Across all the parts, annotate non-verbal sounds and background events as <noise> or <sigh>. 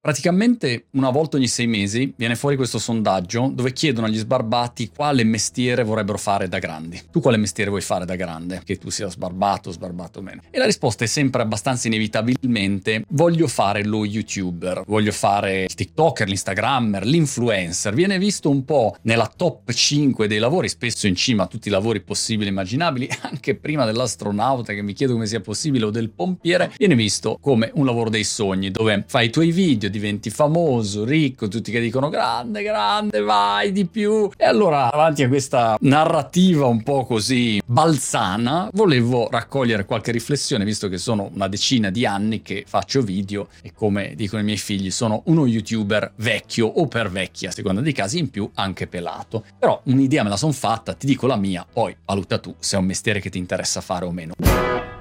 Praticamente una volta ogni sei mesi viene fuori questo sondaggio dove chiedono agli sbarbati quale mestiere vorrebbero fare da grandi. Tu quale mestiere vuoi fare da grande? Che tu sia sbarbato o sbarbato meno. E la risposta è sempre abbastanza inevitabilmente voglio fare lo youtuber, voglio fare il tiktoker, l'instagrammer, l'influencer. Viene visto un po' nella top 5 dei lavori, spesso in cima a tutti i lavori possibili e immaginabili, <laughs> anche prima dell'astronauta che mi chiedo come sia possibile o del pompiere, viene visto come un lavoro dei sogni dove fai i tuoi video, diventi famoso, ricco, tutti che dicono grande, grande, vai di più. E allora, avanti a questa narrativa un po' così balzana, volevo raccogliere qualche riflessione, visto che sono una decina di anni che faccio video e come dicono i miei figli, sono uno youtuber vecchio o per vecchia, a seconda dei casi, in più anche pelato. Però un'idea me la son fatta, ti dico la mia, poi valuta tu se è un mestiere che ti interessa fare o meno.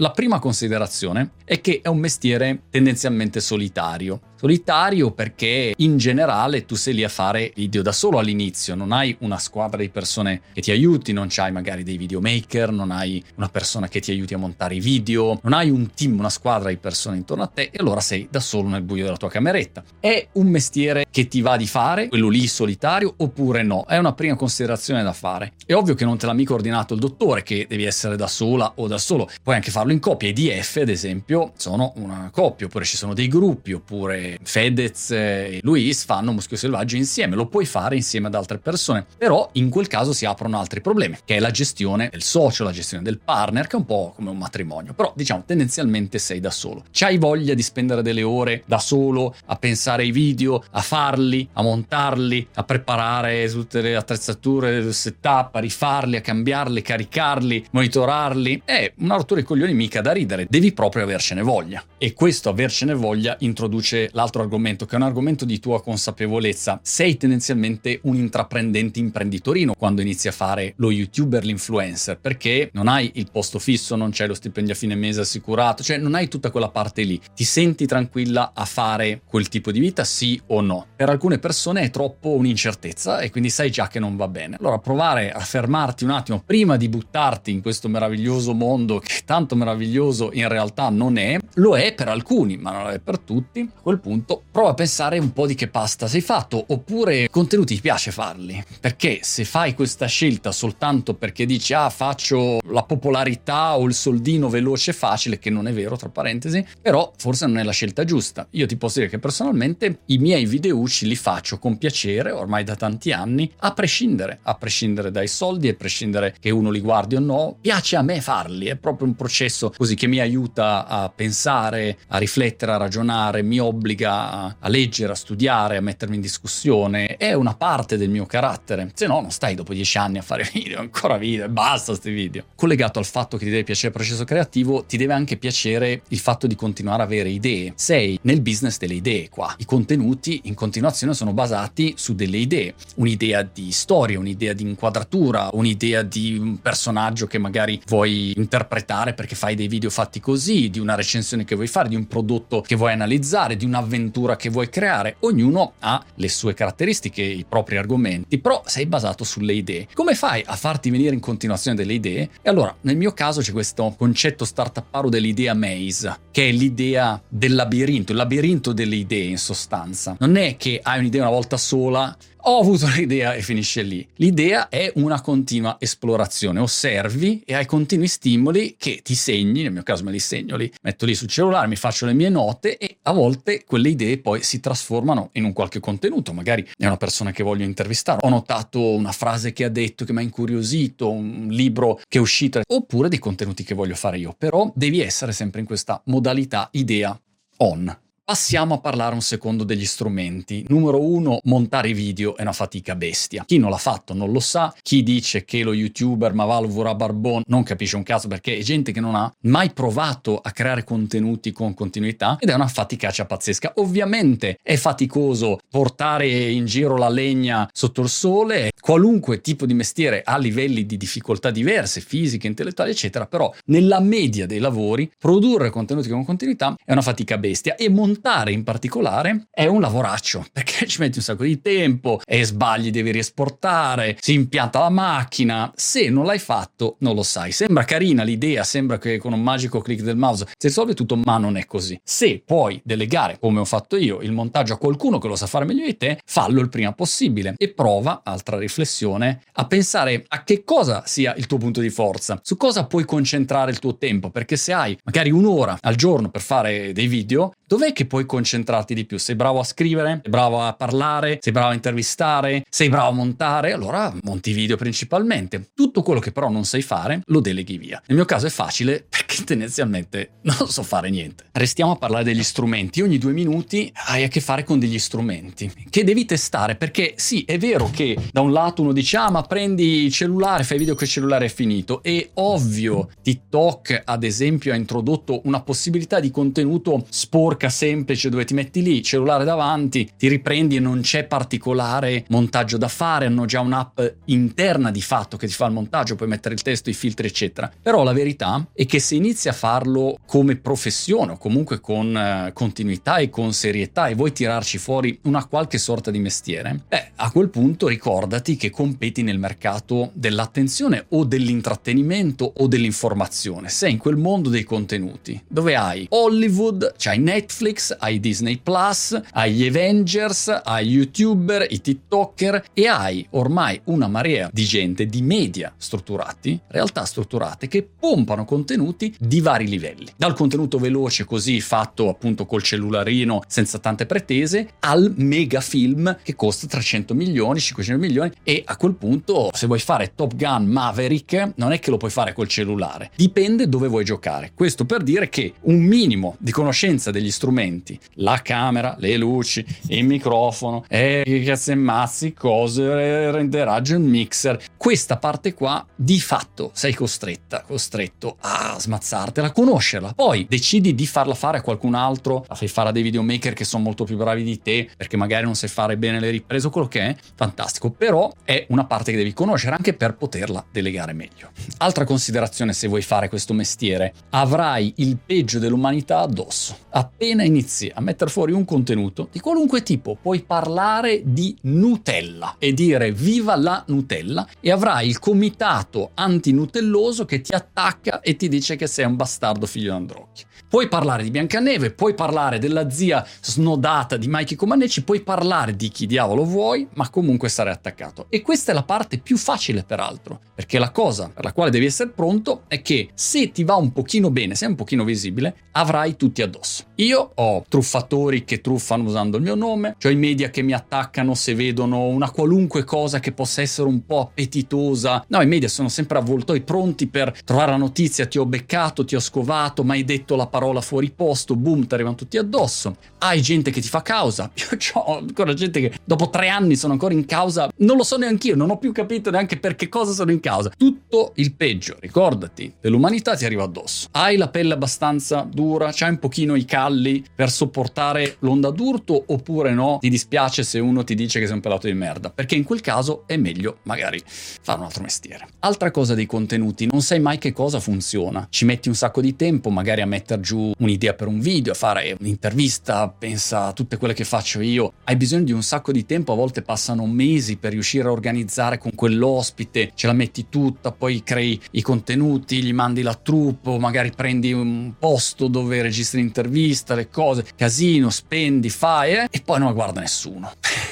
La prima considerazione è che è un mestiere tendenzialmente solitario, Solitario perché in generale tu sei lì a fare video da solo all'inizio, non hai una squadra di persone che ti aiuti, non hai magari dei videomaker, non hai una persona che ti aiuti a montare i video, non hai un team, una squadra di persone intorno a te e allora sei da solo nel buio della tua cameretta. È un mestiere che ti va di fare, quello lì solitario, oppure no? È una prima considerazione da fare. È ovvio che non te l'ha mica ordinato il dottore che devi essere da sola o da solo, puoi anche farlo in coppia. I DF, ad esempio, sono una coppia, oppure ci sono dei gruppi, oppure Fedez e Luis fanno Muschio Selvaggio insieme, lo puoi fare insieme ad altre persone, però in quel caso si aprono altri problemi, che è la gestione del socio, la gestione del partner, che è un po' come un matrimonio, però diciamo tendenzialmente sei da solo. C'hai voglia di spendere delle ore da solo a pensare ai video, a farli, a montarli, a preparare tutte le attrezzature, il setup, a rifarli, a cambiarli, caricarli, monitorarli? È una rottura di coglioni mica da ridere, devi proprio avercene voglia. E questo avercene voglia introduce l'altro argomento, che è un argomento di tua consapevolezza. Sei tendenzialmente un intraprendente imprenditorino quando inizi a fare lo youtuber, l'influencer, perché non hai il posto fisso, non c'è lo stipendio a fine mese assicurato, cioè non hai tutta quella parte lì. Ti senti tranquilla a fare quel tipo di vita, sì o no? Per alcune persone è troppo un'incertezza e quindi sai già che non va bene. Allora provare a fermarti un attimo prima di buttarti in questo meraviglioso mondo che tanto meraviglioso in realtà non è, lo è per alcuni, ma non lo è per tutti. A quel punto prova a pensare un po' di che pasta sei fatto, oppure contenuti ti piace farli. Perché se fai questa scelta soltanto perché dici ah faccio la popolarità o il soldino veloce e facile, che non è vero tra parentesi, però forse non è la scelta giusta. Io ti posso dire che personalmente i miei videucci li faccio con piacere ormai da tanti anni, a prescindere, a prescindere dai soldi, a prescindere che uno li guardi o no, piace a me farli, è proprio un processo così che mi aiuta a pensare, a riflettere, a ragionare, mi obbliga a, leggere, a studiare, a mettermi in discussione, è una parte del mio carattere. Se no, non stai dopo dieci anni a fare <laughs> video, ancora video, e basta questi video. Collegato al fatto che ti deve piacere il processo creativo, ti deve anche piacere il fatto di continuare ad avere idee. Sei nel business delle idee qua. I contenuti in continuazione sono basati su delle idee. Un'idea di storia, un'idea di inquadratura, un'idea di un personaggio che magari vuoi interpretare perché fai dei video fatti così, di una recensione che vuoi fare, di un prodotto che vuoi analizzare, di un'avventura che vuoi creare. Ognuno ha le sue caratteristiche, i propri argomenti, però sei basato sulle idee. Come fai a farti venire in continuazione delle idee? E allora, nel mio caso c'è questo concetto startupparo dell'idea maze, che è l'idea del labirinto, il labirinto delle idee in sostanza. Non è che hai un'idea una volta sola ho avuto <laughs> l'idea e finisce lì. L'idea è una continua esplorazione, osservi e hai continui stimoli che ti segni, nel mio caso me li segno lì, metto lì sul cellulare, mi faccio le mie note e a volte quelle idee poi si trasformano in un qualche contenuto, magari è una persona che voglio intervistare, ho notato una frase che ha detto che mi ha incuriosito, un libro che è uscito, oppure dei contenuti che voglio fare io, però devi essere sempre in questa modalità idea on. Passiamo a parlare un secondo degli strumenti. Numero uno, montare video è una fatica bestia. Chi non l'ha fatto non lo sa. Chi dice che lo youtuber Mavalvura Barbon non capisce un caso perché è gente che non ha mai provato a creare contenuti con continuità ed è una faticaccia pazzesca. Ovviamente è faticoso portare in giro la legna sotto il sole. Qualunque tipo di mestiere ha livelli di difficoltà diverse, fisiche, intellettuali, eccetera, però nella media dei lavori produrre contenuti con continuità è una fatica bestia e montare montare in particolare è un lavoraccio, <laughs> perché ci metti un sacco di tempo e sbagli, devi riesportare, si impianta la macchina. Se non l'hai fatto, non lo sai. Sembra carina l'idea, sembra che con un magico click del mouse si risolve tutto, ma non è così. Se puoi delegare, come ho fatto io, il montaggio a qualcuno che lo sa fare meglio di te, fallo il prima possibile e prova, altra riflessione, a pensare a che cosa sia il tuo punto di forza, su cosa puoi concentrare il tuo tempo, perché se hai magari un'ora al giorno per fare dei video, dov'è che puoi concentrarti di più? Sei bravo a scrivere? Sei bravo a parlare? Sei bravo a intervistare? Sei bravo a montare? Allora monti video principalmente. Tutto quello che però non sai fare lo deleghi via. Nel mio caso è facile perché <laughs> <laughs> tendenzialmente non so fare niente. Restiamo a parlare degli strumenti. Ogni due minuti hai a che fare con degli strumenti che devi testare perché sì, è vero che da un lato uno dice ah ma prendi il cellulare, fai video che il cellulare è finito. È ovvio, TikTok ad esempio ha introdotto una possibilità di contenuto sporco forca semplice dove ti metti lì, cellulare davanti, ti riprendi e non c'è particolare montaggio da fare, hanno già un'app interna di fatto che ti fa il montaggio, puoi mettere il testo, i filtri eccetera. Però la verità è che se inizi a farlo come professione o comunque con eh, continuità e con serietà e vuoi tirarci fuori una qualche sorta di mestiere, beh, a quel punto ricordati che competi nel mercato dell'attenzione o dell'intrattenimento o dell'informazione. Sei in quel mondo dei contenuti dove hai Hollywood, c'hai Netflix, Netflix, ai Disney Plus, agli Avengers, ai YouTuber, i TikToker e hai ormai una marea di gente, di media strutturati, realtà strutturate che pompano contenuti di vari livelli. Dal contenuto veloce così fatto appunto col cellularino senza tante pretese al mega film che costa 300 milioni, 500 milioni e a quel punto se vuoi fare Top Gun Maverick non è che lo puoi fare col cellulare, dipende dove vuoi giocare. Questo per dire che un minimo di conoscenza degli strumenti, la camera, le luci, il microfono, e che cazzo e mazzi, cose, renderaggio, il mixer. Questa parte qua di fatto sei costretta, costretto a smazzartela, a conoscerla. Poi decidi di farla fare a qualcun altro, la fai fare a dei videomaker che sono molto più bravi di te, perché magari non sai fare bene le riprese o quello che è, fantastico. Però è una parte che devi conoscere anche per poterla delegare meglio. Altra considerazione se vuoi fare questo mestiere, avrai il peggio dell'umanità addosso. Appena inizi a mettere fuori un contenuto di qualunque tipo, puoi parlare di Nutella e dire viva la Nutella e avrai il comitato antinutelloso che ti attacca e ti dice che sei un bastardo figlio d'Androcchio. Puoi parlare di Biancaneve, puoi parlare della zia snodata di Mikey Comaneci, puoi parlare di chi diavolo vuoi, ma comunque sarai attaccato. E questa è la parte più facile, peraltro, perché la cosa per la quale devi essere pronto è che se ti va un pochino bene, sei un pochino visibile, avrai tutti addosso. Io ho truffatori che truffano usando il mio nome, ho i media che mi attaccano se vedono una qualunque cosa che possa essere un po' appetitosa. No, i media sono sempre avvoltoi pronti per trovare la notizia, ti ho beccato, ti ho scovato, ma hai detto la parola parola fuori posto, boom, ti arrivano tutti addosso. Hai gente che ti fa causa. <laughs> Io ho ancora gente che dopo tre anni sono ancora in causa. Non lo so neanche io, non ho più capito neanche per che cosa sono in causa. Tutto il peggio, ricordati, dell'umanità ti arriva addosso. Hai la pelle abbastanza dura, c'hai un pochino i calli per sopportare l'onda d'urto oppure no? Ti dispiace se uno ti dice che sei un pelato di merda, perché in quel caso è meglio magari fare un altro mestiere. Altra cosa dei contenuti, non sai mai che cosa funziona. Ci metti un sacco di tempo magari a mettere giù un'idea per un video, a fare un'intervista, pensa a tutte quelle che faccio io, hai bisogno di un sacco di tempo, a volte passano mesi per riuscire a organizzare con quell'ospite, ce la metti tutta, poi crei i contenuti, gli mandi la troupe, magari prendi un posto dove registri l'intervista, le cose, casino, spendi, fai eh, e poi non la guarda nessuno <laughs>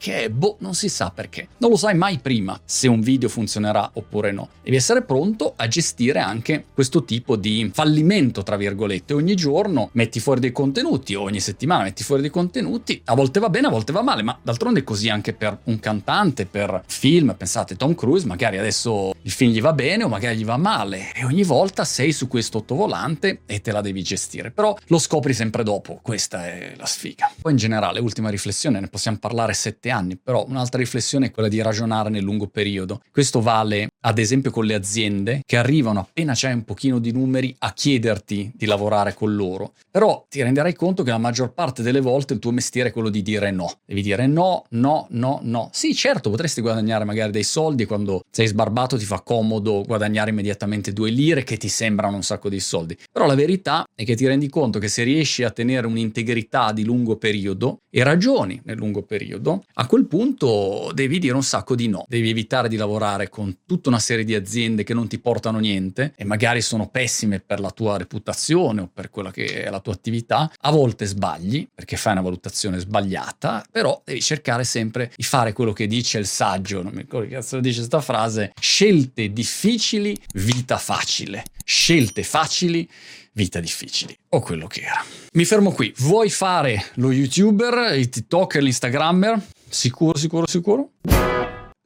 perché? Boh, non si sa perché. Non lo sai mai prima se un video funzionerà oppure no. Devi essere pronto a gestire anche questo tipo di fallimento, tra virgolette. Ogni giorno metti fuori dei contenuti, ogni settimana metti fuori dei contenuti. A volte va bene, a volte va male, ma d'altronde è così anche per un cantante, per film. Pensate, Tom Cruise, magari adesso il film gli va bene o magari gli va male. E ogni volta sei su questo ottovolante e te la devi gestire. Però lo scopri sempre dopo. Questa è la sfiga. Poi in generale, ultima riflessione, ne possiamo parlare se sette anni, però un'altra riflessione è quella di ragionare nel lungo periodo. Questo vale ad esempio con le aziende che arrivano appena c'è un pochino di numeri a chiederti di lavorare con loro, però ti renderai conto che la maggior parte delle volte il tuo mestiere è quello di dire no. Devi dire no, no, no, no. Sì, certo, potresti guadagnare magari dei soldi quando sei sbarbato ti fa comodo guadagnare immediatamente due lire che ti sembrano un sacco di soldi. Però la verità è che ti rendi conto che se riesci a tenere un'integrità di lungo periodo e ragioni nel lungo periodo, a quel punto devi dire un sacco di no. Devi evitare di lavorare con tutta una serie di aziende che non ti portano niente e magari sono pessime per la tua reputazione o per quella che è la tua attività. A volte sbagli perché fai una valutazione sbagliata, però devi cercare sempre di fare quello che dice il saggio, non mi ricordo che cazzo dice questa frase, scelte difficili, vita facile. Scelte facili, vita difficili, o quello che era. Mi fermo qui. Vuoi fare lo youtuber, il tiktoker, l'instagrammer? Sicuro, sicuro, sicuro?